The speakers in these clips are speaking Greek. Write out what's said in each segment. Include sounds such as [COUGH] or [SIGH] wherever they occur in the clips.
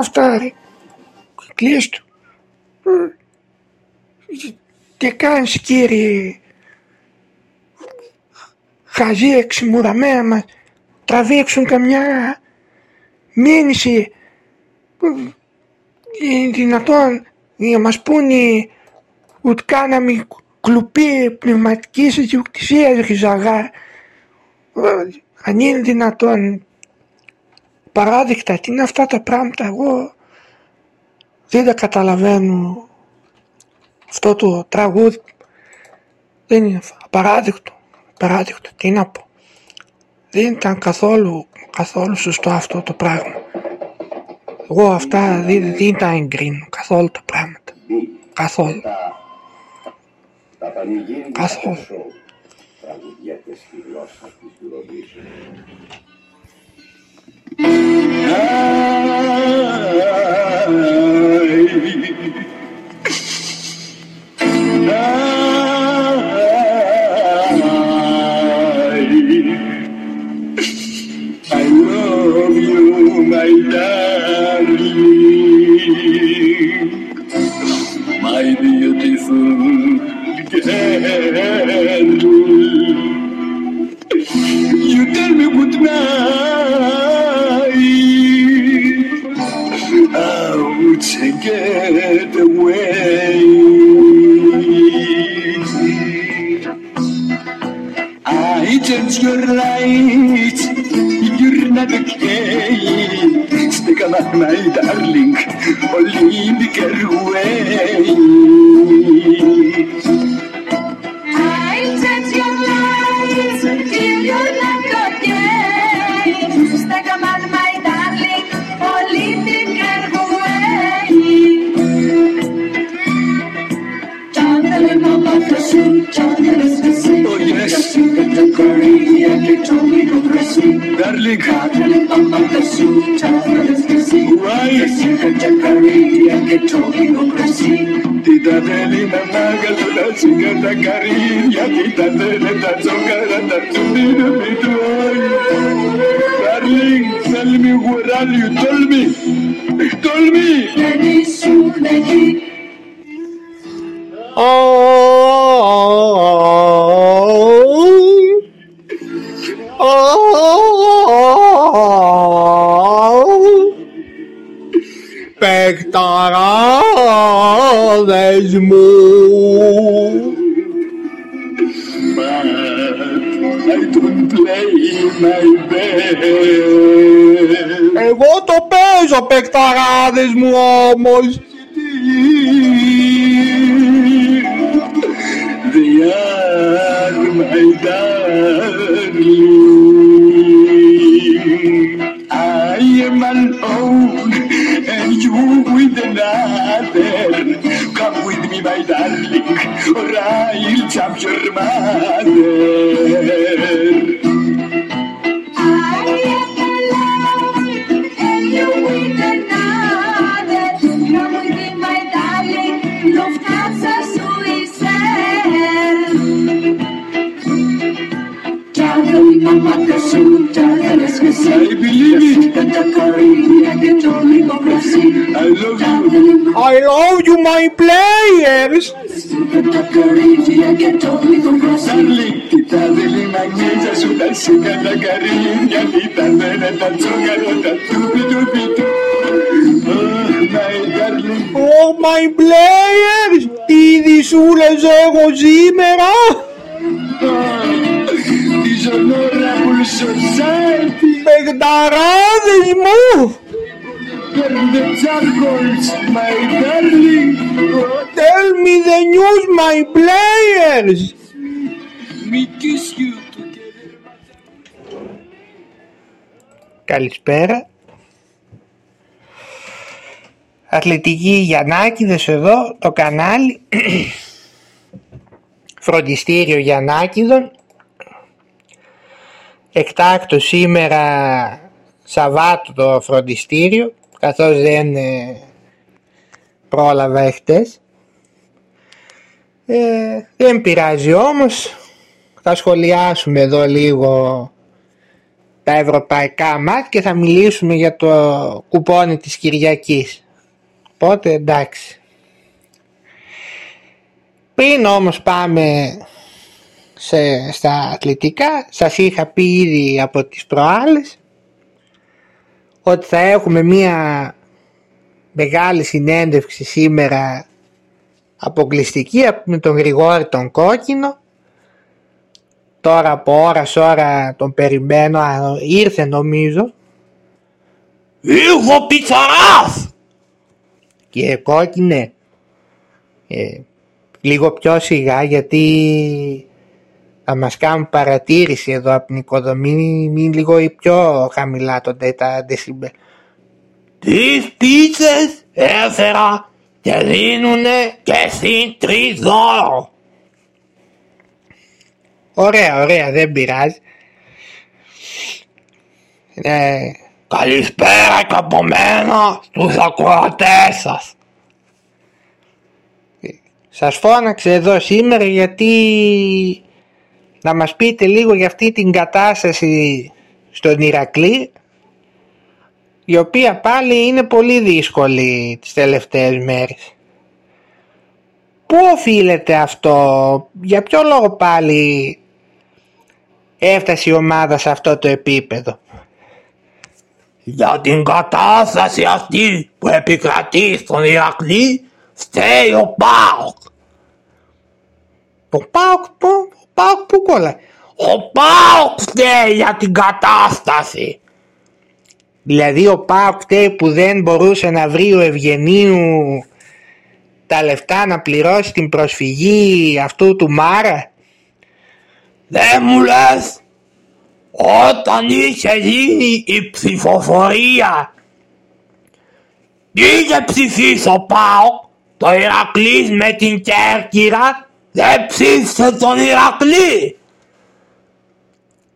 αυτά ρε. Κλείστο. Ε, τι κάνεις κύριε χαζί εξημουραμένα μας τραβήξουν καμιά μήνυση είναι δυνατόν να μας πούνε ότι κάναμε κλουπί πνευματικής ιδιοκτησίας ριζαγά αν είναι δυνατόν παράδειγτα τι είναι αυτά τα πράγματα εγώ δεν τα καταλαβαίνω αυτό το τραγούδι δεν είναι απαράδεκτο παράδειγμα, τι να πω. Δεν ήταν καθόλου, καθόλου σωστό αυτό το πράγμα. Εγώ αυτά δεν, δεν τα εγκρίνω καθόλου τα πράγματα. Καθόλου. Καθόλου. I love you my dad, my beauty food. You tell me good night, and get away. I change your light, you're not okay. Stick on my darling, only the girl away. public. Darling, tell me what are you? Tell me, tell me. Nani su nani παίζω παιχταράδες μου όμως They are my darling. I am alone and you with another. Come with me, my darling, or I'll chop chongara ta tubi tubi tu. Oh, my darling. Oh my players Τι δυσούλες έχω σήμερα Της Honorable Society. νεκταράδες μου! Burn the charcoals, my darling. Tell me the news my players! Me kiss you together. Καλησπέρα. Αθλητική Γιαννάκηδες εδώ, το κανάλι. [CLEARS THROAT] Φροντιστήριο Γιαννάκηδων. Εκτάκτο σήμερα Σαββάτου το φροντιστήριο, καθώς δεν ε, πρόλαβα εχθές. Ε, δεν πειράζει όμως, θα σχολιάσουμε εδώ λίγο τα ευρωπαϊκά μάτια και θα μιλήσουμε για το κουπόνι της Κυριακής. Οπότε εντάξει. Πριν όμως πάμε σε, στα αθλητικά, σας είχα πει ήδη από τις προάλλες ότι θα έχουμε μία μεγάλη συνέντευξη σήμερα αποκλειστική με τον Γρηγόρη τον Κόκκινο. Τώρα από ώρας σε ώρα τον περιμένω α, ήρθε νομίζω. Ήρθε ο Πιτσαράς! Και κόκκινε. Ε, λίγο πιο σιγά γιατί θα μας κάνουν παρατήρηση εδώ από την οικοδομή μην λίγο πιο χαμηλά το τα δεσιμπέ. Τις πίτσες έφερα και δίνουνε και συν τρεις δώρο. Ωραία, ωραία, δεν πειράζει. Ε, καλησπέρα και από μένα στους ακροατές σας. Σας φώναξε εδώ σήμερα γιατί να μας πείτε λίγο για αυτή την κατάσταση στον Ηρακλή η οποία πάλι είναι πολύ δύσκολη τις τελευταίες μέρες. Πού οφείλεται αυτό, για ποιο λόγο πάλι έφτασε η ομάδα σε αυτό το επίπεδο; Για την κατάσταση αυτή που επικρατεί στον Ηρακλή φταίει ο Πάοκ. Ο Πάοκ, ο Πάοκ που κόλλα. Ο Πάοκ φταίει για την κατάσταση. Δηλαδή ο Πάοκ φταίει που δεν μπορούσε να βρει ο Ευγενίου τα λεφτά να πληρώσει την προσφυγή αυτού του Μάρα. Δεν μου λες όταν είχε γίνει η ψηφοφορία είχε ψηφίσει ο ΠΑΟΚ το Ηρακλής με την Κέρκυρα δεν ψήφισε τον Ηρακλή.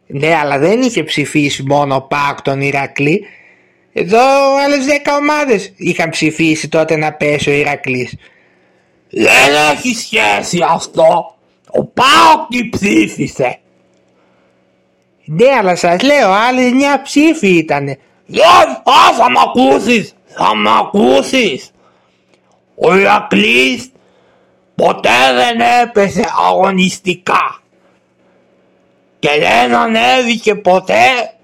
Ναι αλλά δεν είχε ψηφίσει μόνο ο ΠΑΟΚ τον Ηρακλή. Εδώ άλλες 10 ομάδες είχαν ψηφίσει τότε να πέσει ο Ηρακλής. Δεν έχει σχέση αυτό. Ο ΠΑΟΚ τι ψήφισε. Ναι, αλλά σας λέω, άλλοι μια ψήφοι ήτανε. Δεν, α, θα μ' ακούσεις, θα μ' ακούσεις. Ο Ηρακλής ποτέ δεν έπεσε αγωνιστικά και δεν ανέβηκε ποτέ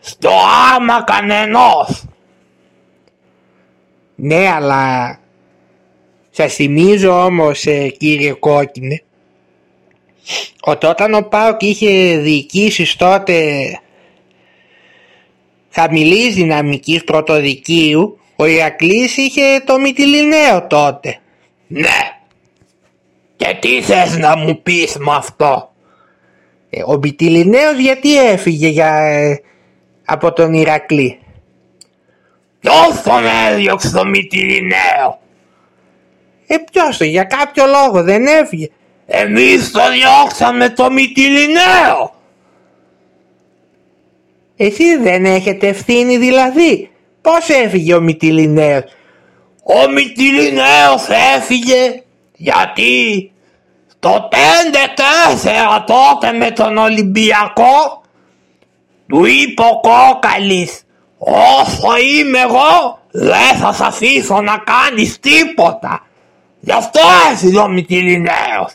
στο άμα κανενός. Ναι, αλλά σας θυμίζω όμως ε, κύριε Κόκκινε ότι όταν ο Πάοκ είχε διοικήσεις τότε χαμηλής δυναμικής πρωτοδικίου ο Ηρακλής είχε το Μητυλινέο τότε. Ναι. Και τι θες να μου πεις με αυτό; Ε, ο Μητυλινέος γιατί έφυγε για, ε, από τον Ηρακλή; Ποιος τον έδιωξε το Μητυλινέο. Ε ποιος το για κάποιο λόγο δεν έφυγε; Εμείς το διώξαμε το Μητυλινέο. Εσύ δεν έχετε ευθύνη δηλαδή. Πώς έφυγε ο Μητυλινέος. Ο Μητυλινέος έφυγε γιατί στο 5-4 τότε με τον Ολυμπιακό του είπε ο Κόκαλης όσο είμαι εγώ δεν θα σας αφήσω να κάνεις τίποτα. Γι' αυτό έφυγε ο Μητυλινέος.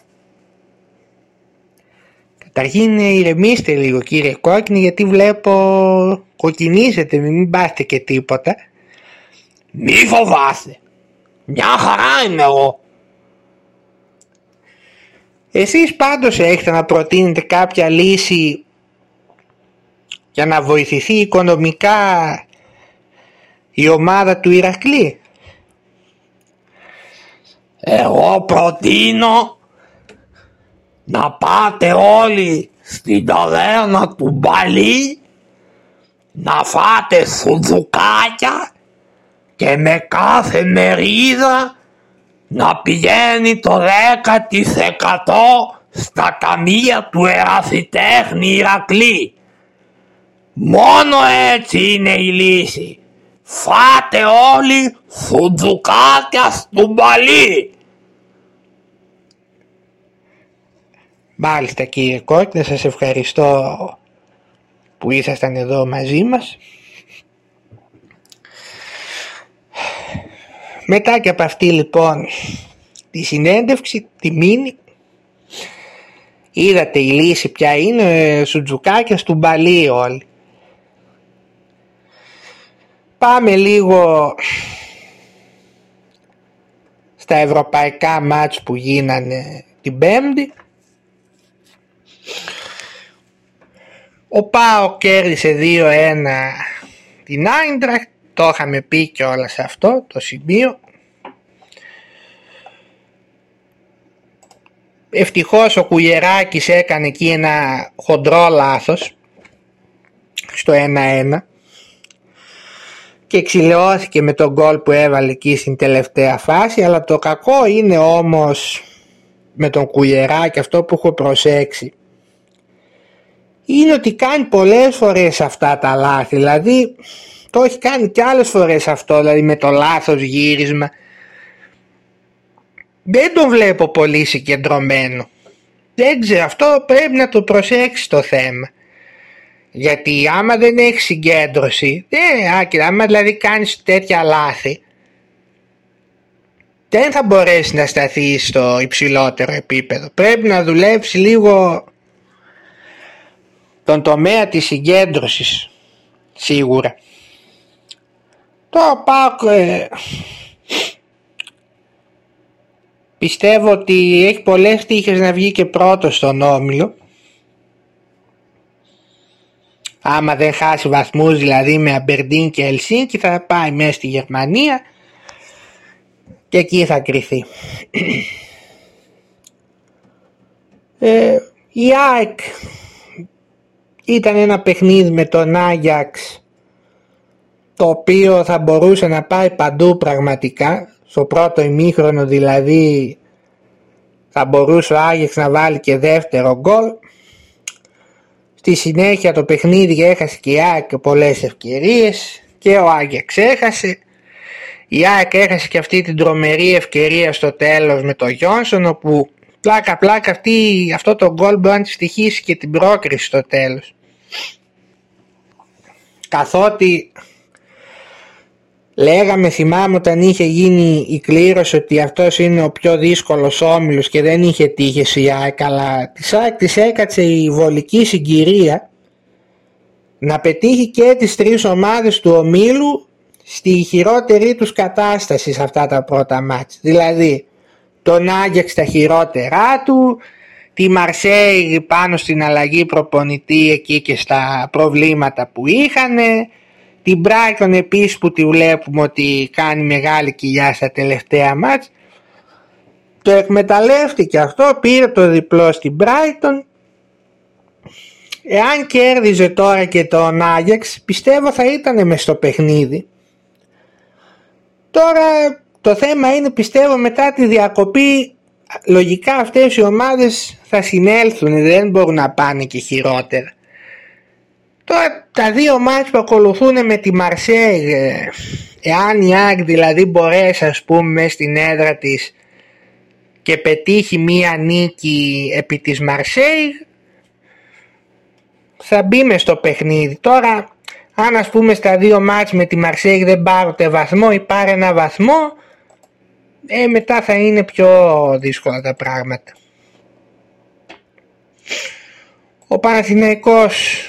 Καταρχήν ηρεμήστε λίγο κύριε Κόκκινη γιατί βλέπω κοκκινίζετε μην πάστε και τίποτα. Μη φοβάσαι. Μια χαρά είμαι εγώ. Εσείς πάντως έχετε να προτείνετε κάποια λύση για να βοηθηθεί οικονομικά η ομάδα του Ηρακλή; Εγώ προτείνω να πάτε όλοι στην ταβέρνα του Μπαλί να φάτε σουτζουκάκια και με κάθε μερίδα να πηγαίνει το 10% στα ταμεία του ερασιτέχνη Ηρακλή. Μόνο έτσι είναι η λύση. Φάτε όλοι σουτζουκάκια στο μπαλί. Μάλιστα κύριε Κόκκινε, σας ευχαριστώ που ήσασταν εδώ μαζί μας. Μετά και από αυτή λοιπόν τη συνέντευξη, τη μήνυ, είδατε η λύση ποια είναι, σουτζουκάκια του μπαλί όλοι. Πάμε λίγο στα ευρωπαϊκά μάτς που γίνανε την Πέμπτη. Ο Πάο κέρδισε 2-1 την Άιντραχτ, το είχαμε πει και όλα σε αυτό το σημείο. Ευτυχώς ο Κουγεράκης έκανε εκεί ένα χοντρό λάθος στο 1-1 και ξυλαιώθηκε με τον γκολ που έβαλε εκεί στην τελευταία φάση αλλά το κακό είναι όμως με τον Κουγεράκη αυτό που έχω προσέξει είναι ότι κάνει πολλές φορές αυτά τα λάθη δηλαδή το έχει κάνει και άλλες φορές αυτό δηλαδή με το λάθος γύρισμα δεν τον βλέπω πολύ συγκεντρωμένο δεν ξέρω αυτό πρέπει να το προσέξει το θέμα γιατί άμα δεν έχεις συγκέντρωση, δεν, άκυρα, άμα δηλαδή κάνεις τέτοια λάθη, δεν θα μπορέσεις να σταθείς στο υψηλότερο επίπεδο. Πρέπει να δουλέψεις λίγο τον τομέα της συγκέντρωσης, σίγουρα. Το πάω ε, πιστεύω ότι έχει πολλές τύχες να βγει και πρώτος στον Όμιλο άμα δεν χάσει βαθμούς δηλαδή με Αμπερντίν και Ελσίνκι θα πάει μέσα στη Γερμανία και εκεί θα κρυθεί. Ε, η ΑΕΚ ήταν ένα παιχνίδι με τον Άγιαξ το οποίο θα μπορούσε να πάει παντού πραγματικά στο πρώτο ημίχρονο δηλαδή θα μπορούσε ο Άγιαξ να βάλει και δεύτερο γκολ Στη συνέχεια το παιχνίδι έχασε και η ΑΕΚ πολλές ευκαιρίες και ο Άγιαξ έχασε. Η ΑΕΚ έχασε και αυτή την τρομερή ευκαιρία στο τέλος με τον Γιόνσον όπου πλάκα πλάκα αυτή, αυτό το γκολ μπορεί να τη στοιχήσει και την πρόκριση στο τέλος. Καθότι Λέγαμε θυμάμαι όταν είχε γίνει η κλήρωση ότι αυτός είναι ο πιο δύσκολος όμιλος και δεν είχε τύχει η ΑΕΚ αλλά της ΑΕΚ της έκατσε η βολική συγκυρία να πετύχει και τις τρεις ομάδες του ομίλου στη χειρότερη τους κατάσταση σε αυτά τα πρώτα μάτς. Δηλαδή τον Άγιαξ στα χειρότερά του, τη Μαρσέη πάνω στην αλλαγή προπονητή εκεί και στα προβλήματα που είχανε, την Brighton επίσης που τη βλέπουμε ότι κάνει μεγάλη κοιλιά στα τελευταία μάτς. Το εκμεταλλεύτηκε αυτό, πήρε το διπλό στην Brighton. Εάν κέρδιζε τώρα και τον Άγιαξ πιστεύω θα ήταν μες στο παιχνίδι. Τώρα το θέμα είναι πιστεύω μετά τη διακοπή λογικά αυτές οι ομάδες θα συνέλθουν, δεν μπορούν να πάνε και χειρότερα. Τώρα τα δύο μάτς που ακολουθούν με τη Μαρσέγ, εάν η Άγ δηλαδή μπορέσει ας πούμε στην έδρα της και πετύχει μία νίκη επί της Μαρσέιγ θα μπει μες στο παιχνίδι. Τώρα αν ας πούμε στα δύο μάτς με τη Μαρσέιγ δεν πάρετε βαθμό ή πάρε ένα βαθμό ε, μετά θα είναι πιο δύσκολα τα πράγματα. Ο Παναθηναϊκός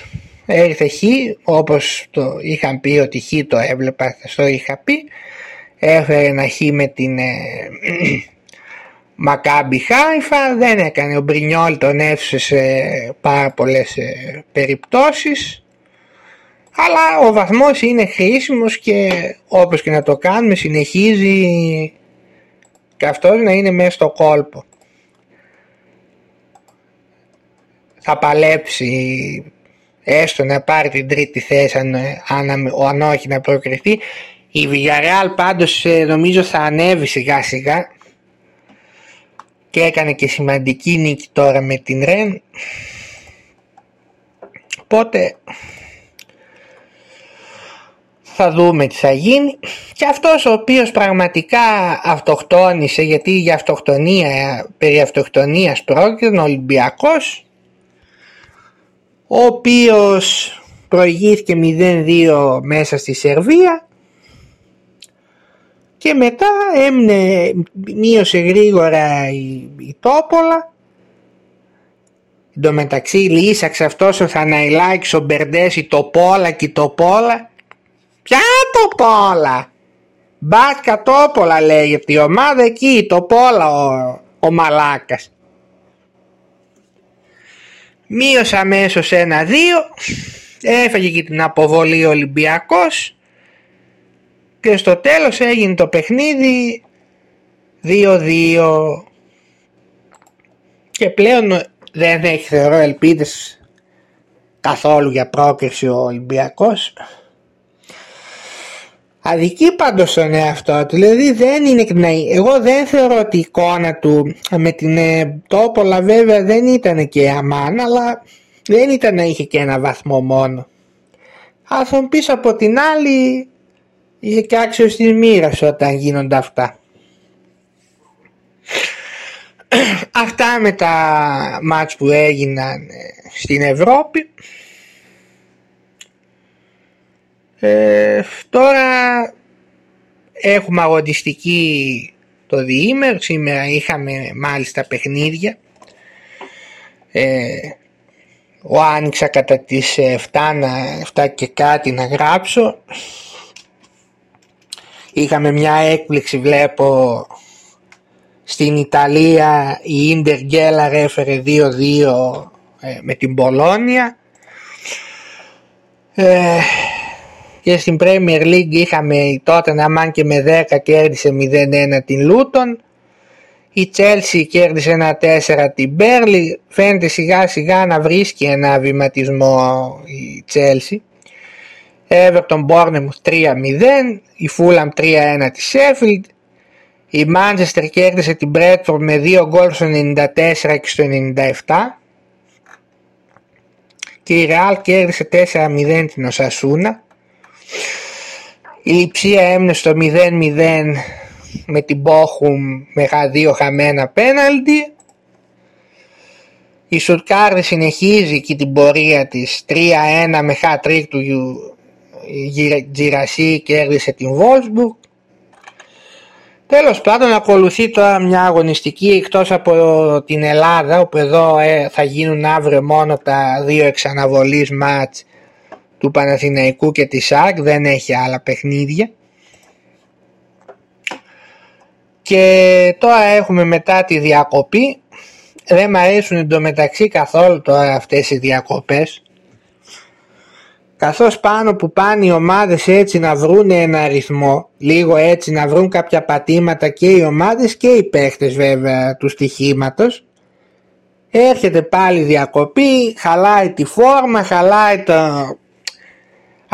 Έρθε Χ, όπως το είχαν πει ότι Χ το έβλεπα, το είχα πει. Έφερε ένα Χ με την ε, [CLEARS THROAT] Μακάμπι Χάιφα, δεν έκανε ο Μπρινιόλ τον έφυσε σε πάρα πολλές ε, περιπτώσεις. Αλλά ο βαθμός είναι χρήσιμος και όπως και να το κάνουμε συνεχίζει και αυτός να είναι μέσα στο κόλπο. Θα παλέψει έστω να πάρει την τρίτη θέση αν, αν, αν όχι να προκριθεί. Η Villarreal πάντως ε, νομίζω θα ανέβει σιγά σιγά και έκανε και σημαντική νίκη τώρα με την Ρεν. Οπότε θα δούμε τι θα γίνει και αυτός ο οποίος πραγματικά αυτοκτόνησε γιατί για αυτοκτονία, περί αυτοκτονίας πρόκειται ο Ολυμπιακός ο οποίος προηγήθηκε 0-2 μέσα στη Σερβία και μετά έμεινε, μείωσε γρήγορα η, η Τόπολα Εν τω μεταξύ λύσαξε αυτός ο Θαναϊλάκης, ο Μπερντές, η Τοπόλα και η Τοπόλα. Ποια Τοπόλα! Μπάσκα Τόπολα λέγεται η ομάδα εκεί, η Τοπόλα ο, ο Μαλάκας. Μείωσε αμέσως ένα-δύο, έφαγε και την αποβολή ο Ολυμπιακός. Και στο τέλος έγινε το παιχνίδι 2-2 και πλέον δεν έχει θεωρώ ελπίδες καθόλου για πρόκριση ο Ολυμπιακός αδικεί πάντως τον εαυτό του δηλαδή δεν είναι εγώ δεν θεωρώ ότι η εικόνα του με την ε, Τόπολα βέβαια δεν ήταν και αμάν αλλά δεν ήταν να είχε και ένα βαθμό μόνο. Αλλά θα πίσω από την άλλη είχε και άξιο της μοίρας όταν γίνονται αυτά. Αυτά με τα μάτς που έγιναν ε, στην Ευρώπη. Ε, τώρα έχουμε αγωνιστική το διήμερο. Σήμερα είχαμε μάλιστα παιχνίδια. Ε, ο άνοιξα κατά τις 7, 7 και κάτι να γράψω. Είχαμε μια έκπληξη βλέπω στην Ιταλία η Ίντερ Γκέλαρ έφερε 2-2 ε, με την Πολόνια. Ε, και στην Premier League είχαμε τότε να μάν και με 10 κέρδισε 0-1 την Λούτον. Η Chelsea κέρδισε ένα 4 την Μπέρλι. Φαίνεται σιγά σιγά να βρίσκει ένα βηματισμό η Chelsea. Everton Bournemouth 3-0. Η Fulham 3-1 της Sheffield. Η Manchester κέρδισε την Bradford με 2 γκολ στο 94 και στο 97 και η Real κέρδισε 4-0 την Οσασούνα. Η Λιψία έμεινε στο 0-0 με την Bochum με 2 χαμένα πέναλτι. Η Σουρκάρδη συνεχίζει και την πορεία της 3-1 με hat-trick του Τζιρασί κέρδισε την Wolfsburg. Τέλος πάντων ακολουθεί τώρα μια αγωνιστική εκτός από την Ελλάδα όπου εδώ ε, θα γίνουν αύριο μόνο τα δύο εξαναβολής μάτς του Παναθηναϊκού και της ΣΑΚ δεν έχει άλλα παιχνίδια. Και τώρα έχουμε μετά τη διακοπή. Δεν μ' αρέσουν εντωμεταξύ καθόλου τώρα αυτές οι διακοπές. Καθώς πάνω που πάνε οι ομάδες έτσι να βρουν ένα ρυθμό, λίγο έτσι να βρουν κάποια πατήματα και οι ομάδες και οι παίχτες βέβαια του στοιχήματος, έρχεται πάλι διακοπή, χαλάει τη φόρμα, χαλάει το...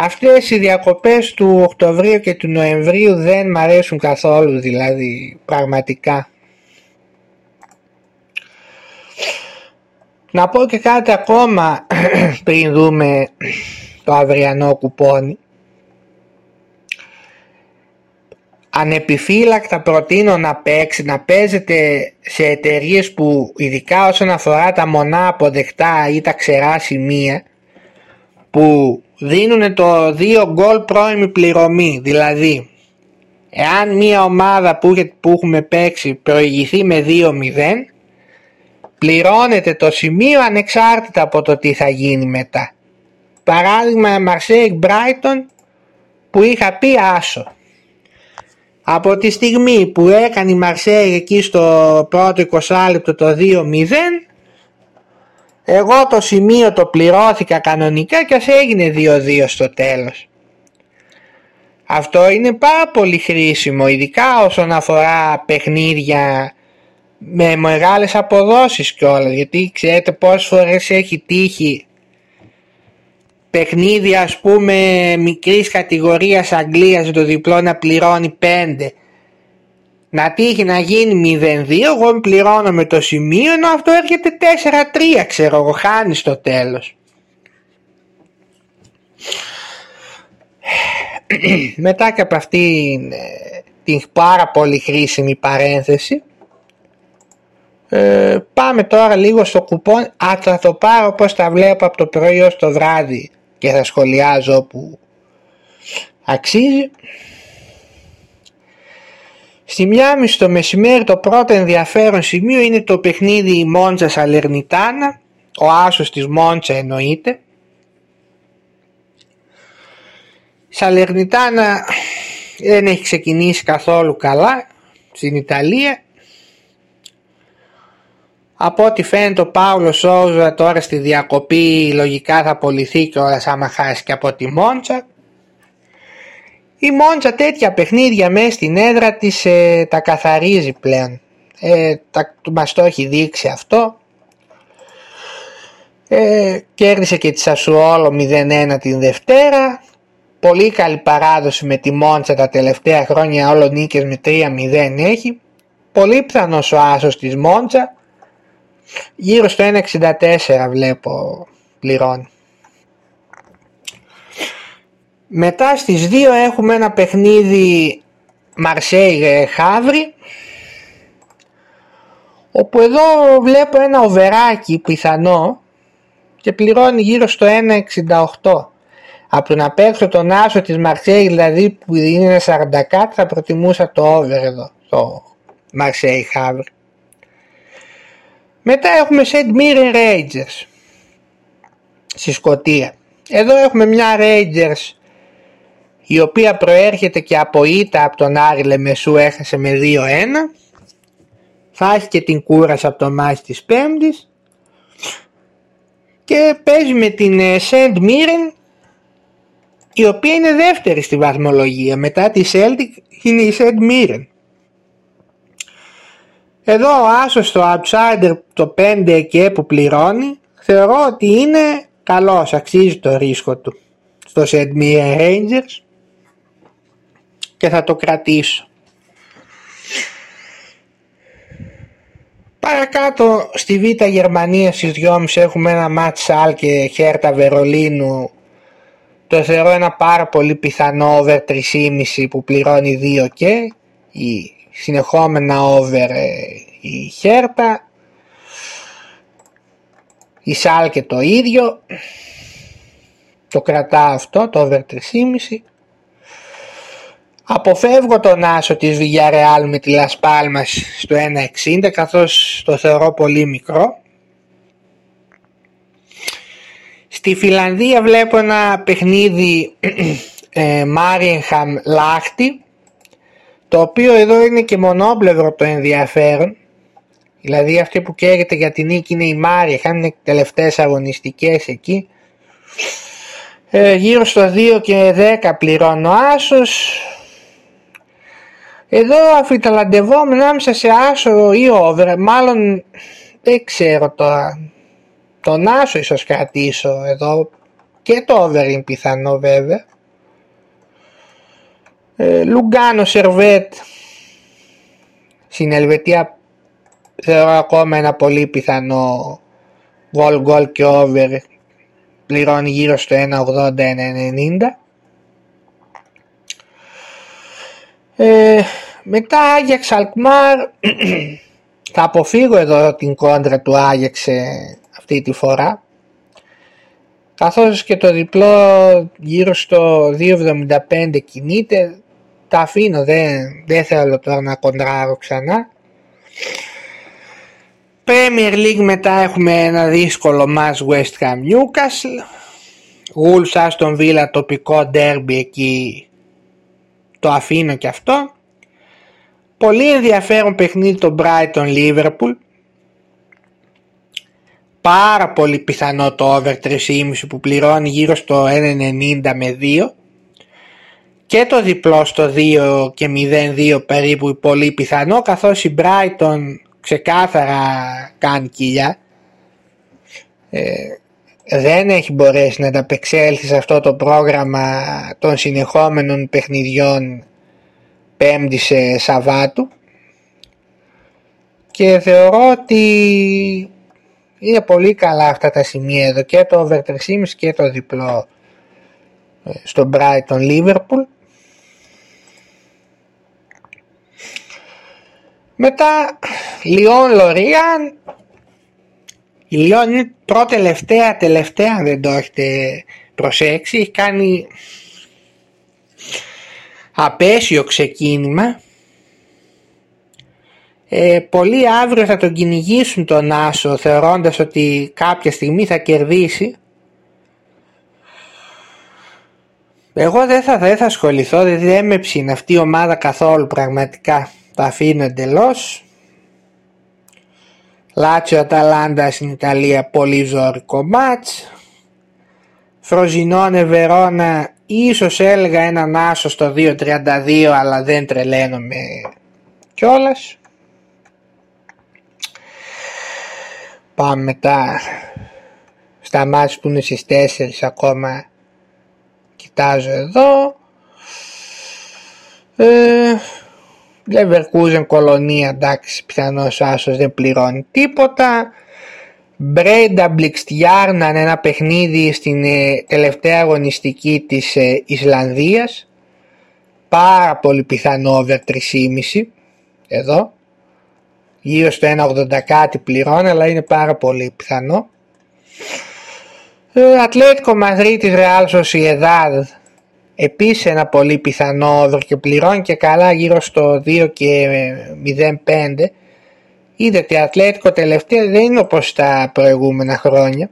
Αυτές οι διακοπές του Οκτωβρίου και του Νοεμβρίου δεν μ' αρέσουν καθόλου δηλαδή πραγματικά. Να πω και κάτι ακόμα [CLEARS THROAT] πριν δούμε το αυριανό κουπόνι. Ανεπιφύλακτα προτείνω να παίξει, να παίζετε σε εταιρείες που ειδικά όσον αφορά τα μονά αποδεκτά ή τα ξερά σημεία που δίνουν το 2 γκολ πρώιμη πληρωμή. Δηλαδή, εάν μια ομάδα που, που έχουμε παίξει προηγηθεί με 2-0, πληρώνετε το σημείο ανεξάρτητα από το τι θα γίνει μετά. Παράδειγμα Μαρσέικ Μπράιτον που είχα πει άσο. Από τη στιγμή που έκανε η Μαρσέικ εκεί στο πρώτο 20 λεπτό το 2-0 Εγώ το σημείο το πληρώθηκα κανονικά και ας έγινε 2-2 στο τέλος. Αυτό είναι πάρα πολύ χρήσιμο, ειδικά όσον αφορά παιχνίδια με μεγάλες αποδόσεις κιόλας, γιατί ξέρετε πόσες φορές έχει τύχει παιχνίδια ας πούμε μικρής κατηγορίας Αγγλίας το διπλό να πληρώνει 5 να τύχει να γίνει 0-2 εγώ πληρώνω με το σημείο ενώ αυτό έρχεται 4-3 ξέρω εγώ χάνει στο τέλος. Μετά και από αυτή την πάρα πολύ χρήσιμη παρένθεση ε, πάμε τώρα λίγο στο κουπόν. Α, θα το πάρω πως τα βλέπω από το πρωί ως το βράδυ και θα σχολιάζω που αξίζει Στη μία το μεσημέρι το πρώτο ενδιαφέρον σημείο είναι το παιχνίδι Μόντζα Σαλερνιτάνα, ο άσος της Μόντσα εννοείται. Σαλερνιτάνα δεν έχει ξεκινήσει καθόλου καλά στην Ιταλία. Από ό,τι φαίνεται ο Πάουλο Σόζα τώρα στη διακοπή λογικά θα απολυθεί και όλα άμα χάσει και από τη Μόντσα. Η Μόντσα τέτοια παιχνίδια μέσα στην έδρα της ε, τα καθαρίζει πλέον. Ε, τα, μας το έχει δείξει αυτό. Ε, κέρδισε και τη Σασουόλο 0-1 την Δευτέρα. Πολύ καλή παράδοση με τη Μόντσα τα τελευταία χρόνια όλο νίκες με 3-0 έχει. Πολύ πιθανός ο άσος της Μόντσα. Γύρω στο 1,64 βλέπω πληρώνει. Μετά στις 2 έχουμε ένα παιχνίδι Μαρσέιγ Χάβρι όπου εδώ βλέπω ένα οβεράκι πιθανό και πληρώνει γύρω στο 1,68 από να παίξω τον άσο της Μαρσέη δηλαδή που είναι 40 κάτι θα προτιμούσα το over εδώ το Μαρσέη Χάβρι μετά έχουμε Σεντ Mirren Rangers στη Σκωτία. Εδώ έχουμε μια Rangers η οποία προέρχεται και από ήττα από τον Άρη Λεμεσού έχασε με 2-1 θα έχει και την κούραση από το μάτι της Πέμπτης. Και παίζει με την Σεντ Μίρεν η οποία είναι δεύτερη στη βαθμολογία. Μετά τη Celtic είναι η Σεντ Μίρεν. Εδώ ο Άσος στο outsider το 5 και που πληρώνει θεωρώ ότι είναι καλός, αξίζει το ρίσκο του στο Σεντ Μίρεν Rangers και θα το κρατήσω. Παρακάτω στη Β' Γερμανία στις 2.30 έχουμε ένα μάτς Σάλ και Χέρτα Βερολίνου. Το θεωρώ ένα πάρα πολύ πιθανό over 3,5 που πληρώνει 2 και η συνεχόμενα over ε, η Χέρτα. Η Σάλ και το ίδιο. Το κρατάω αυτό το over 3,5 Αποφεύγω τον άσο της Villarreal με τη Las Palmas στο 1.60 καθώς το θεωρώ πολύ μικρό. Στη Φιλανδία βλέπω ένα παιχνίδι ε, Μάριενχαμ Λάχτη το οποίο εδώ είναι και μονόπλευρο το ενδιαφέρον. Δηλαδή αυτή που καίγεται για την νίκη είναι η Μάριενχαμ είναι τελευταίες αγωνιστικές εκεί. Ε, γύρω στο 2 και 10 πληρώνω άσος εδώ αφιταλαντευόμουν άμεσα σε άσο ή over, μάλλον δεν ξέρω τώρα. Τον άσο ίσως κρατήσω εδώ. Και το over είναι πιθανό βέβαια. Ε, Λουγκάνο Σερβέτ. Στην Ελβετία θεωρώ ακόμα ένα πολύ πιθανό γκολ γκολ και over. Πληρώνει γύρω στο 1.80-1.90 Ε, μετά Άγιαξ Αλκμάρ [CLEARS THROAT] θα αποφύγω εδώ την κόντρα του Άγιαξ ε, αυτή τη φορά καθώς και το διπλό γύρω στο 2.75 κινείται τα αφήνω δεν, δεν θέλω τώρα να κοντράρω ξανά. Premier League μετά έχουμε ένα δύσκολο μας West Ham Newcastle. Wolves Aston Villa τοπικό derby εκεί το αφήνω και αυτό. Πολύ ενδιαφέρον παιχνίδι το Brighton Liverpool. πάρα πολύ πιθανό το over 3,5 που πληρώνει γύρω στο 1,90 με 2 και το διπλό στο 2 και 0,2 περίπου πολύ πιθανό καθώς η Brighton ξεκάθαρα κάνει κοιλιά ε, δεν έχει μπορέσει να ανταπεξέλθει σε αυτό το πρόγραμμα των συνεχόμενων παιχνιδιών Πέμπτη σε Σαββάτου. Και θεωρώ ότι είναι πολύ καλά αυτά τα σημεία εδώ και το over 3,5 και το διπλό ε, στο Brighton Liverpool. Μετά Λιόν Λορίαν η Λιόν είναι πρώτη τελευταία τελευταία δεν το έχετε προσέξει έχει κάνει απέσιο ξεκίνημα ε, πολλοί αύριο θα τον κυνηγήσουν τον Άσο θεωρώντας ότι κάποια στιγμή θα κερδίσει. Εγώ δεν θα, δεν θα ασχοληθώ, δηλαδή δεν με ψήνει αυτή η ομάδα καθόλου πραγματικά. Τα αφήνω εντελώς. Λάτσιο Αταλάντα στην Ιταλία πολύ ζωρικό μάτς. Φροζινόνε Βερόνα ίσως έλεγα έναν άσο στο 2.32 αλλά δεν τρελαίνομαι κιόλας. Πάμε μετά στα μάτια που είναι στις 4 ακόμα κοιτάζω εδώ. Ε, Leverkusen κολονία εντάξει πιθανός άσος δεν πληρώνει τίποτα. Μπρέντα Μπλικστιάρναν ένα παιχνίδι στην ε, τελευταία αγωνιστική της ε, Ισλανδίας. Πάρα πολύ πιθανό over 3,5 εδώ γύρω στο 1,80 κάτι πληρώνει αλλά είναι πάρα πολύ πιθανό. Ε, Ατλέτικο Μαδρίτης Ρεάλ Σοσιεδάδ επίσης ένα πολύ πιθανό όδρο και πληρώνει και καλά γύρω στο 2 και 0,5 είδατε η Ατλέτικο τελευταία δεν είναι όπως τα προηγούμενα χρόνια.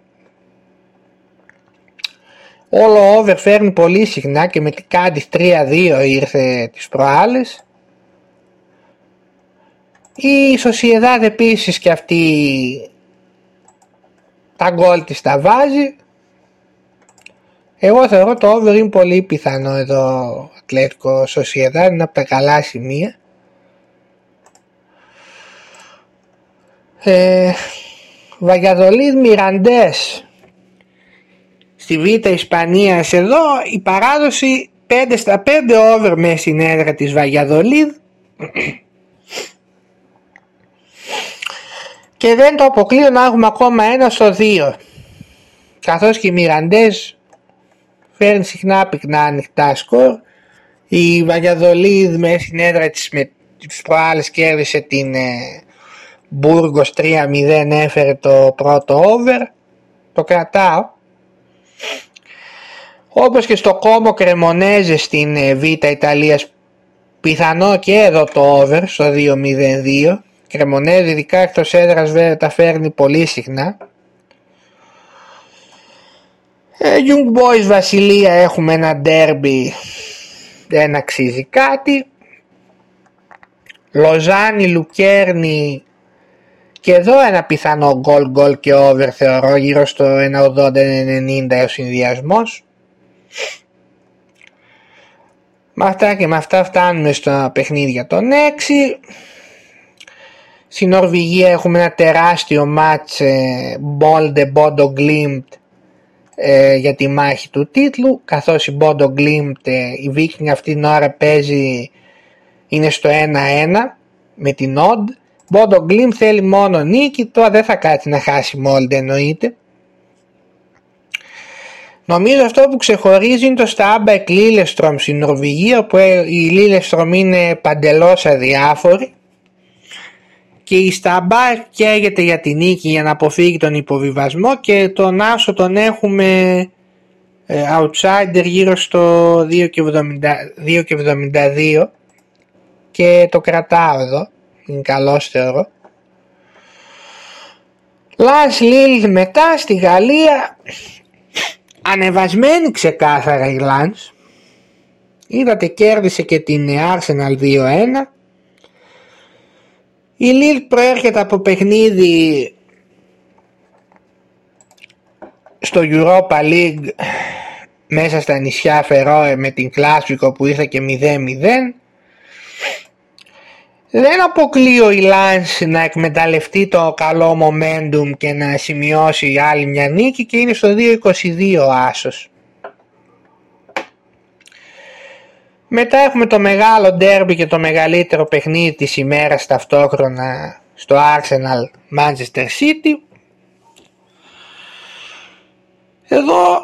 Όλο over φέρνει πολύ συχνά και με την Κάντις 3-2 ήρθε τις προάλλες. Η Σοσιεδάδ επίσης και αυτή τα γκολ της τα βάζει. Εγώ θεωρώ το over είναι πολύ πιθανό εδώ Ατλέτικο Σοσιεδάδ είναι από τα καλά σημεία. Ε, Βαγιαδολίδ Μιραντές στη Β' Ισπανίας εδώ η παράδοση 5 στα 5 over με στην έδρα της Βαγιαδολίδ και δεν το αποκλείω να έχουμε ακόμα ένα στο δύο. Καθώς και οι Μιραντές φέρνει συχνά πυκνά ανοιχτά σκορ. Η Βαγιαδολίδ με συνέδρα της με τις προάλλες κέρδισε την ε, Μπούργος 3-0 έφερε το πρώτο over. Το κρατάω. Όπως και στο κόμμο Κρεμονέζε στην ε, Β' Ιταλίας πιθανό και εδώ το over στο 2-0-2 Κρεμονέζη ειδικά εκτός έδρας βέβαια τα φέρνει πολύ συχνά. Ε, Young Boys Βασιλεία έχουμε ένα ντέρμπι δεν αξίζει κάτι. Λοζάνη, Λουκέρνη και εδώ ένα πιθανό γκολ γκολ και over θεωρώ γύρω στο 1.80-90 ο συνδυασμός. Με αυτά και με αυτά φτάνουμε στο παιχνίδι για τον 6. Στην Νορβηγία έχουμε ένα τεράστιο μάτς ε, Bolde Bodo Glimt ε, για τη μάχη του τίτλου καθώς η Bodo Glimt, ε, η Viking αυτή την ώρα παίζει είναι στο 1-1 με την Odd. Bodo Glimt θέλει μόνο νίκη τώρα δεν θα κάτσει να χάσει Molde εννοείται. Νομίζω αυτό που ξεχωρίζει είναι το Stabæk Lillestrøm στην Νορβηγία που η Lillestrøm είναι παντελώς αδιάφορη και η Σταμπά καίγεται για την νίκη για να αποφύγει τον υποβιβασμό και τον Άσο τον έχουμε ε, outsider γύρω στο 2,72 και το κρατάω εδώ, είναι καλός θεωρώ. Λας Λίλ μετά στη Γαλλία ανεβασμένη ξεκάθαρα η Λάνς είδατε κέρδισε και την Arsenal 2-1 η Λίλ προέρχεται από παιχνίδι στο Europa League μέσα στα νησιά Φερόε με την Κλάσβικο που ήρθε και 0-0 δεν αποκλείω η Λάνς να εκμεταλλευτεί το καλό momentum και να σημειώσει άλλη μια νίκη και είναι στο 2-22 άσος. Μετά έχουμε το μεγάλο ντέρμπι και το μεγαλύτερο παιχνίδι της ημέρας ταυτόχρονα στο Arsenal Manchester City. Εδώ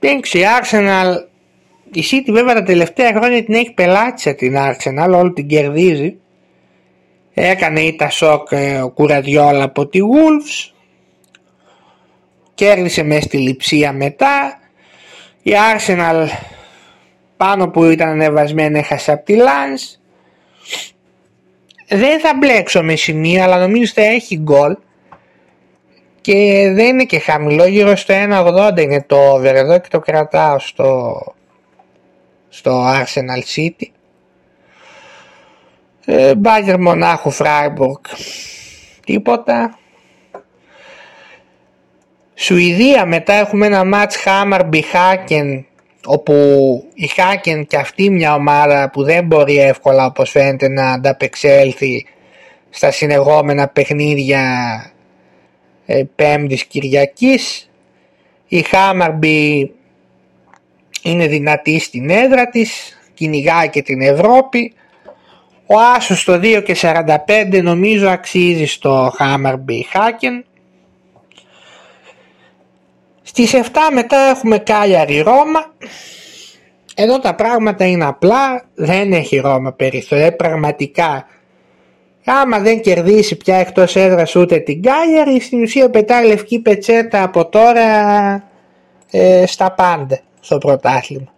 η Arsenal η City βέβαια τα τελευταία χρόνια την έχει πελάτησα την Arsenal, όλη την κερδίζει. Έκανε η τα σοκ ε, ο Κουραδιόλα από τη Wolves. Κέρδισε μέσα στη λειψία μετά. Η Arsenal πάνω που ήταν ανεβασμένη έχασε από τη Lance. Δεν θα μπλέξω με σημεία αλλά νομίζω θα έχει γκολ. Και δεν είναι και χαμηλό, γύρω στο 1,80 είναι το over εδώ και το κρατάω στο στο Arsenal City. Μπάγκερ Μονάχου Φράιμπουργκ τίποτα. Σουηδία μετά έχουμε ένα μάτς Χάμαρμπι Χάκεν όπου η Χάκεν και αυτή μια ομάδα που δεν μπορεί εύκολα όπως φαίνεται να ανταπεξέλθει στα συνεχόμενα παιχνίδια ε, Πέμπτης Κυριακής. Η Χάμαρμπι είναι δυνατή στην έδρα της, κυνηγάει και την Ευρώπη. Ο Άσος στο 2 και 45 νομίζω αξίζει στο Hammerby Haken. Στις 7 μετά έχουμε Κάλιαρη Ρώμα. Εδώ τα πράγματα είναι απλά, δεν έχει Ρώμα περιθωρία, πραγματικά. Άμα δεν κερδίσει πια εκτός έδρας ούτε την Κάλιαρη, στην ουσία πετάει λευκή πετσέτα από τώρα ε, στα πάντα στο πρωτάθλημα.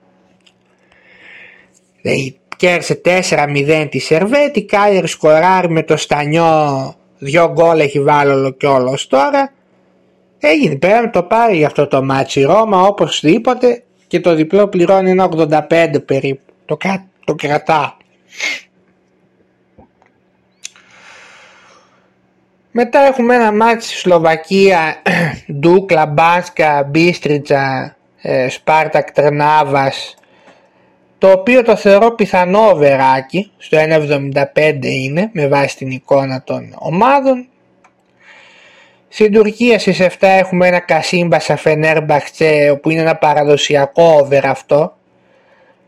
Δηλαδή κέρδισε 4-0 τη Σερβέτη, Κάιερ σκοράρει με το Στανιό, δυο γκολ έχει βάλει όλο και όλο τώρα. Έγινε, πρέπει να το πάρει για αυτό το μάτσι Ρώμα οπωσδήποτε και το διπλό πληρώνει ένα 85 περίπου. Το, το κρατά. Μετά έχουμε ένα μάτσι Σλοβακία, [CLEARS THROAT] Ντούκλα, Μπάσκα, Μπίστριτσα, ε, Σπάρτακ Τρνάβας το οποίο το θεωρώ πιθανό βεράκι στο 1.75 είναι με βάση την εικόνα των ομάδων στην Τουρκία στις 7 έχουμε ένα Κασίμπα Σαφενέρμπαχτσε όπου είναι ένα παραδοσιακό over αυτό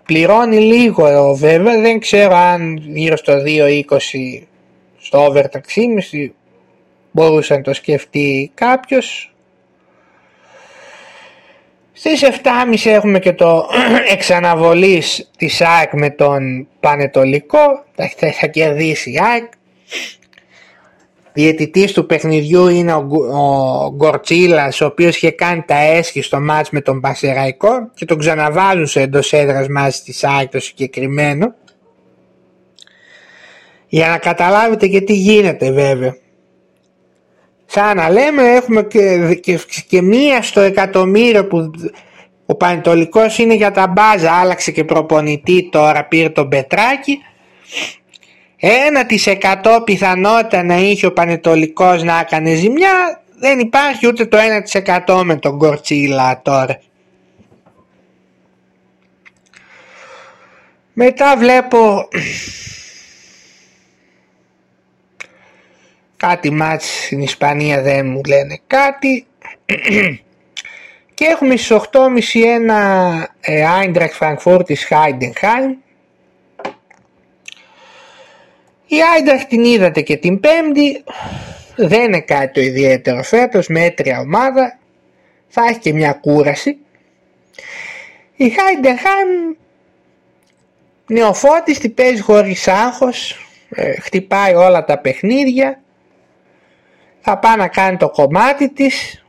πληρώνει λίγο βέβαια δεν ξέρω αν γύρω στο 2.20 στο over 3.5 μπορούσε να το σκεφτεί κάποιος στις 7.30 έχουμε και το [CLEARS THROAT] εξαναβολής της ΑΕΚ με τον Πανετολικό. Θα, θα κερδίσει η ΑΕΚ. Διαιτητής του παιχνιδιού είναι ο, ο Γκορτσίλας ο οποίος είχε κάνει τα έσχη στο μάτς με τον Πασεραϊκό και τον ξαναβάζουν σε εντός έδρας μαζί της ΑΕΚ το συγκεκριμένο. Για να καταλάβετε και τι γίνεται βέβαια. Σαν να λέμε έχουμε και, και, και μία στο εκατομμύριο που ο Πανετολικός είναι για τα μπάζα, άλλαξε και προπονητή τώρα πήρε τον Πετράκη. Ένα της εκατό πιθανότητα να είχε ο Πανετολικός να έκανε ζημιά, δεν υπάρχει ούτε το 1% με τον Κορτσίλα τώρα. Μετά βλέπω κάτι μάτς στην Ισπανία δεν μου λένε κάτι και έχουμε στις 8.30 ένα ε, Eintracht Frankfurt της Heidenheim η Eintracht την είδατε και την πέμπτη. Δεν είναι κάτι το ιδιαίτερο φέτος μέτρια ομάδα. Θα έχει και μια κούραση. Η Heidenheim νεοφώτιστη παίζει χωρίς άγχος ε, χτυπάει όλα τα παιχνίδια. Θα πάει να κάνει το κομμάτι της.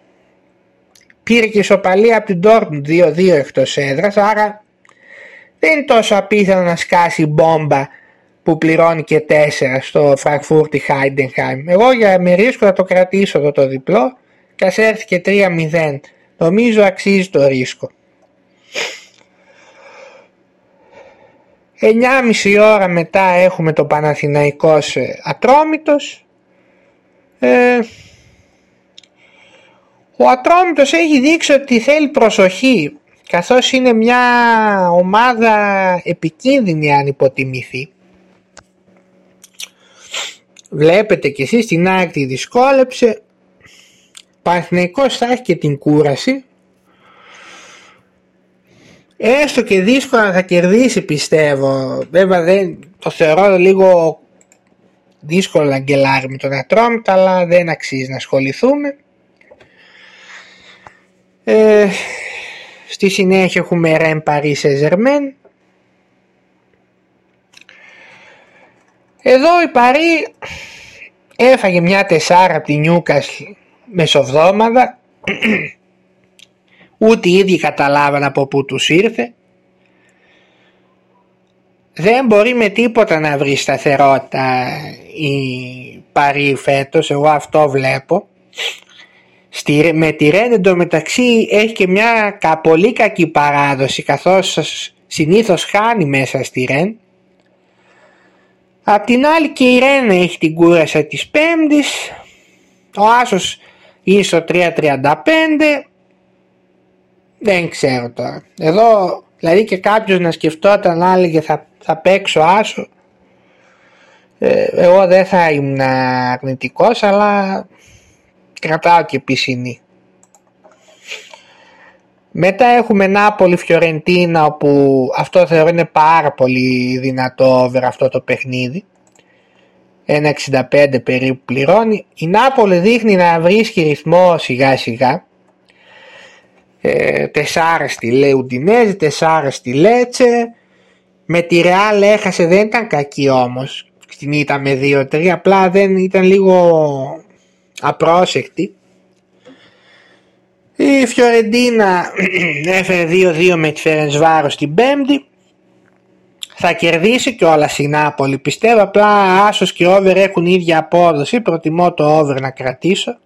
Πήρε και ισοπαλία από την Dortmund 2-2 εκτός έδρας, άρα δεν είναι τόσο απίθανο να σκάσει μπόμπα που πληρώνει και 4 στο Frankfurt Heidenheim. Εγώ για με ρίσκο θα το κρατήσω εδώ το διπλό και ας έρθει και 3-0. Νομίζω αξίζει το ρίσκο. 9.30 ώρα μετά έχουμε το Παναθηναϊκός Ατρόμητος ε, Ο Ατρόμητος έχει δείξει ότι θέλει προσοχή καθώς είναι μια ομάδα επικίνδυνη αν υποτιμηθεί. Βλέπετε και εσείς την ΑΕΚ τη δυσκόλεψε. Παναθηναϊκός θα έχει και την κούραση. Έστω και δύσκολα θα κερδίσει πιστεύω. Βέβαια δεν, το θεωρώ λίγο δύσκολο να γκελάρει με τον Ατρόμητο αλλά δεν αξίζει να ασχοληθούμε. Ε, στη συνέχεια έχουμε Ρεν Paris Saint Εδώ η Παρή έφαγε μια τεσσάρα από τη Νιούκας μεσοβδόμαδα. [CLEARS THROAT] Ούτε οι ίδιοι καταλάβαν από πού τους ήρθε. Δεν μπορεί με τίποτα να βρει σταθερότητα η Παρή φέτος, εγώ αυτό βλέπω. Στη, με τη Ρεν εντωμεταξύ έχει και μια πολύ κακή παράδοση καθώς συνήθως χάνει μέσα στη Ρεν. Απ' την άλλη και η Ρεν έχει την κούραση της πέμπτης. Ο Άσος είναι στο 3.35. Δεν ξέρω τώρα. Εδώ δηλαδή και κάποιος να σκεφτόταν να έλεγε θα, θα παίξω Άσο. Ε, εγώ δεν θα ήμουν αρνητικός αλλά κρατάω και πισινή. Μετά έχουμε Νάπολη Φιωρεντίνα όπου αυτό θεωρώ είναι πάρα πολύ δυνατό over αυτό το παιχνίδι. 1,65 περίπου πληρώνει. Η Νάπολη δείχνει να βρίσκει ρυθμό σιγά σιγά. Ε, τεσσάρα στη Λεουντινέζη, τεσσάρα στη Λέτσε. Με τη Ρεάλ έχασε, δεν ήταν κακή όμως. Στην ήταν με 2-3, απλά δεν ήταν λίγο απρόσεκτη. Η Φιωρεντίνα [CLEARS THROAT] έφερε 2-2 με τη Φερενσβάρο στην Πέμπτη. Θα κερδίσει και όλα η Νάπολη πιστεύω. Απλά άσος και over έχουν ίδια απόδοση. Προτιμώ το over να κρατήσω.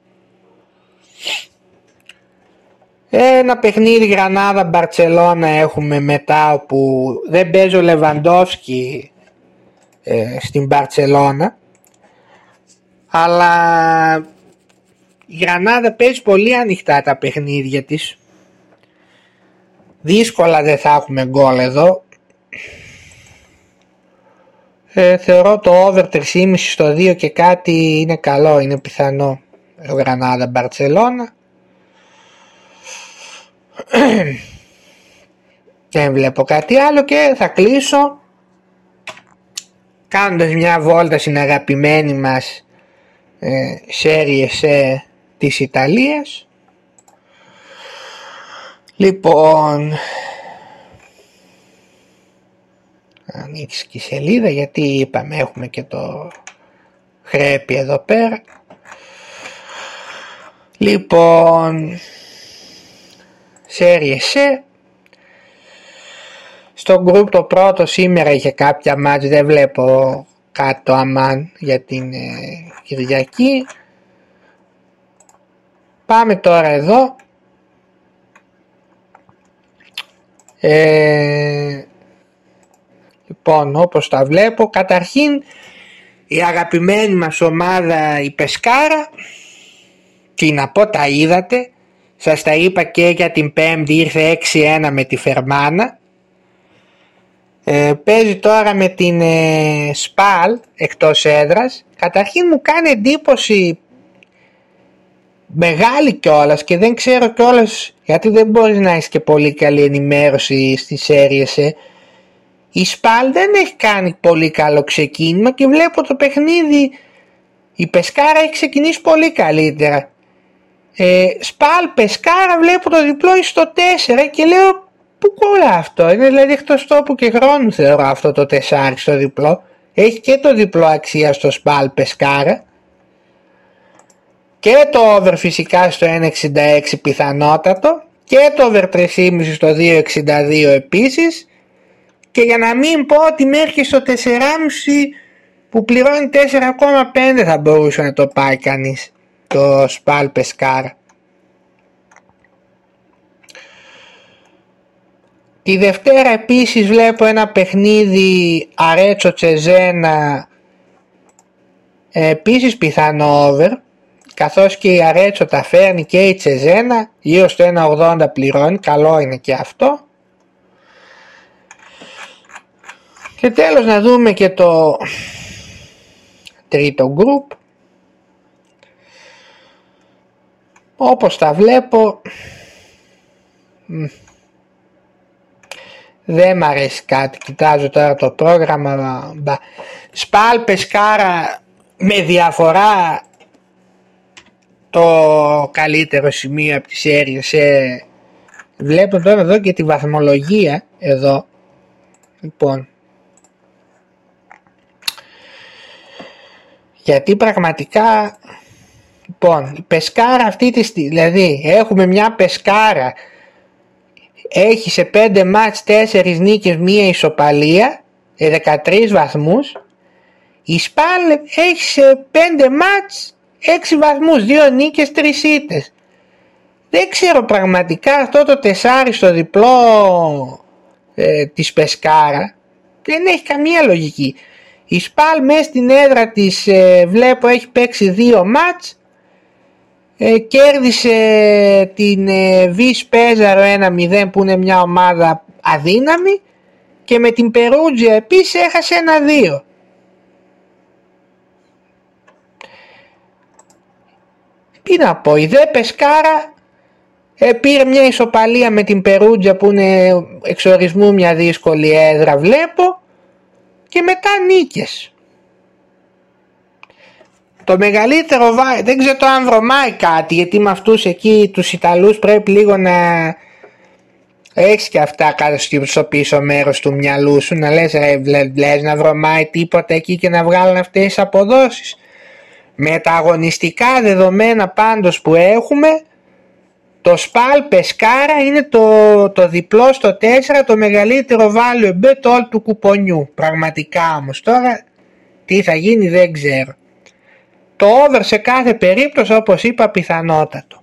Ένα παιχνίδι Γρανάδα Μπαρτσελώνα έχουμε μετά όπου δεν παίζει ο Λεβαντόφσκι ε, στην Μπαρτσελώνα αλλά η Γρανάδα παίζει πολύ ανοιχτά τα παιχνίδια της. Δύσκολα δεν θα έχουμε γκολ εδώ. Ε, θεωρώ το over 3,5 στο 2 και κάτι είναι καλό, είναι πιθανό. Γρανάδα Μπαρτσελώνα. [CLEARS THROAT] Δεν βλέπω κάτι άλλο και θα κλείσω κάνοντας μια βόλτα στην αγαπημένη μας ε, σε της Ιταλίας. Λοιπόν, ανοίξεις και η σελίδα γιατί είπαμε έχουμε και το χρέπι εδώ πέρα. Λοιπόν, Serie C. Στο group το πρώτο σήμερα είχε κάποια μάτς, δεν βλέπω κάτι το αμάν για την ε, Κυριακή. Πάμε τώρα εδώ. Ε, λοιπόν, όπως τα βλέπω, καταρχήν η αγαπημένη μας ομάδα η Πεσκάρα, τι να πω τα είδατε, σας τα είπα και για την Πέμπτη ήρθε 6-1 με τη Φερμάνα. Ε, παίζει τώρα με την ε, Σπάλ εκτός έδρας. Καταρχήν μου κάνει εντύπωση μεγάλη κιόλας και δεν ξέρω κιόλας γιατί δεν μπορείς να έχεις και πολύ καλή ενημέρωση στις σε. Η Σπάλ δεν έχει κάνει πολύ καλό ξεκίνημα και βλέπω το παιχνίδι. Η Πεσκάρα έχει ξεκινήσει πολύ καλύτερα. Ε, Σπάλ, Πεσκάρα βλέπω το διπλό στο 4 και λέω πού κολλά αυτό. Είναι δηλαδή εκτός τόπου και χρόνου θεωρώ αυτό το 4 στο διπλό. Έχει και το διπλό αξία στο Σπάλ Πεσκάρα και το over φυσικά στο 1.66 πιθανότατο και το over 3.5 στο 2.62 επίσης και για να μην πω ότι μέχρι στο 4.5 που πληρώνει 4,5 θα μπορούσε να το πάει κανείς το Σπάλ Πεσκάρ. Τη Δευτέρα επίσης βλέπω ένα παιχνίδι Αρέτσο Τσεζένα επίσης πιθανό over καθώς και η Αρέτσο τα φέρνει και η Τσεζένα, γύρω στο 1,80 πληρώνει, καλό είναι και αυτό. Και τέλος να δούμε και το τρίτο γκρουπ. Όπως τα βλέπω δεν μ' αρέσει κάτι. Κοιτάζω τώρα το πρόγραμμα. Σπάλ Πεσκάρα με διαφορά το καλύτερο σημείο από τις έργες. Ε, βλέπω τώρα εδώ και τη βαθμολογία εδώ. Λοιπόν. Γιατί πραγματικά Λοιπόν, η πεσκάρα αυτή τη στιγμή, δηλαδή έχουμε μια πεσκάρα, έχει σε 5 μάτς 4 νίκες, μία ισοπαλία, 13 βαθμούς. Η Σπάλ έχει σε 5 μάτς 6 βαθμούς, 2 νίκες, 3 ήττες. Δεν ξέρω πραγματικά αυτό το τεσάρι στο διπλό ε, της Πεσκάρα δεν έχει καμία λογική. Η Σπάλ μέσα στην έδρα της ε, βλέπω έχει παίξει 2 μάτς ε, κέρδισε την ε, Βις Πέζαρο 1-0 που είναι μια ομάδα αδύναμη και με την Περούτζια επίσης έχασε ένα-δύο. Τι να πω, η Δε Πεσκάρα ε, πήρε μια ισοπαλία με την Περούτζια που είναι εξορισμού μια δύσκολη έδρα βλέπω και μετά νίκες. Το μεγαλύτερο βάρη, δεν ξέρω αν βρωμάει κάτι γιατί με αυτούς εκεί τους Ιταλούς πρέπει λίγο να έχεις και αυτά κάτω στο πίσω μέρος του μυαλού σου να λες ρε βλες να βρωμάει τίποτα εκεί και να βγάλουν αυτές τις αποδόσεις. Με τα αγωνιστικά δεδομένα πάντως που έχουμε το σπάλ πεσκάρα είναι το, το διπλό στο 4 το μεγαλύτερο βάλιο μπετόλ του κουπονιού. Πραγματικά όμως τώρα τι θα γίνει δεν ξέρω. Το over σε κάθε περίπτωση όπως είπα πιθανότατο.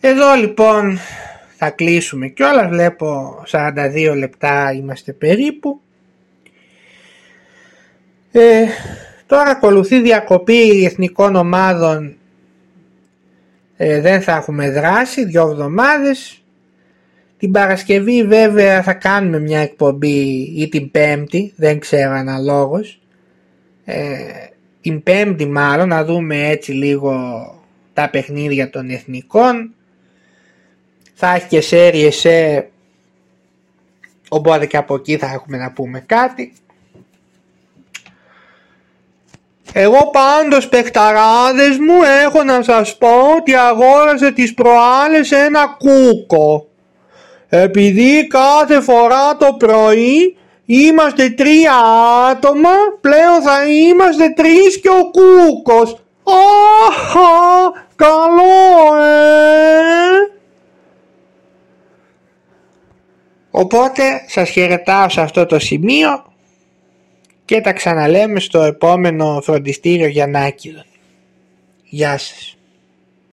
Εδώ λοιπόν θα κλείσουμε κιόλας, βλέπω 42 λεπτά είμαστε περίπου. Ε, τώρα ακολουθεί διακοπή εθνικών ομάδων, ε, δεν θα έχουμε δράση, δύο εβδομάδες. Την Παρασκευή βέβαια θα κάνουμε μια εκπομπή ή την Πέμπτη, δεν ξέρω αναλόγως. Ε, την Πέμπτη μάλλον να δούμε έτσι λίγο τα παιχνίδια των εθνικών. Θα έχει και σέρι σε οπότε και από εκεί θα έχουμε να πούμε κάτι. Εγώ πάντως παιχταράδες μου έχω να σας πω ότι αγόρασε τις προάλλες ένα κούκο. Επειδή κάθε φορά το πρωί είμαστε τρία άτομα, πλέον θα είμαστε τρεις και ο κούκος. Αχα, καλό ε! Οπότε σας χαιρετάω σε αυτό το σημείο και τα ξαναλέμε στο επόμενο φροντιστήριο Γιαννάκηδο. Γεια σας.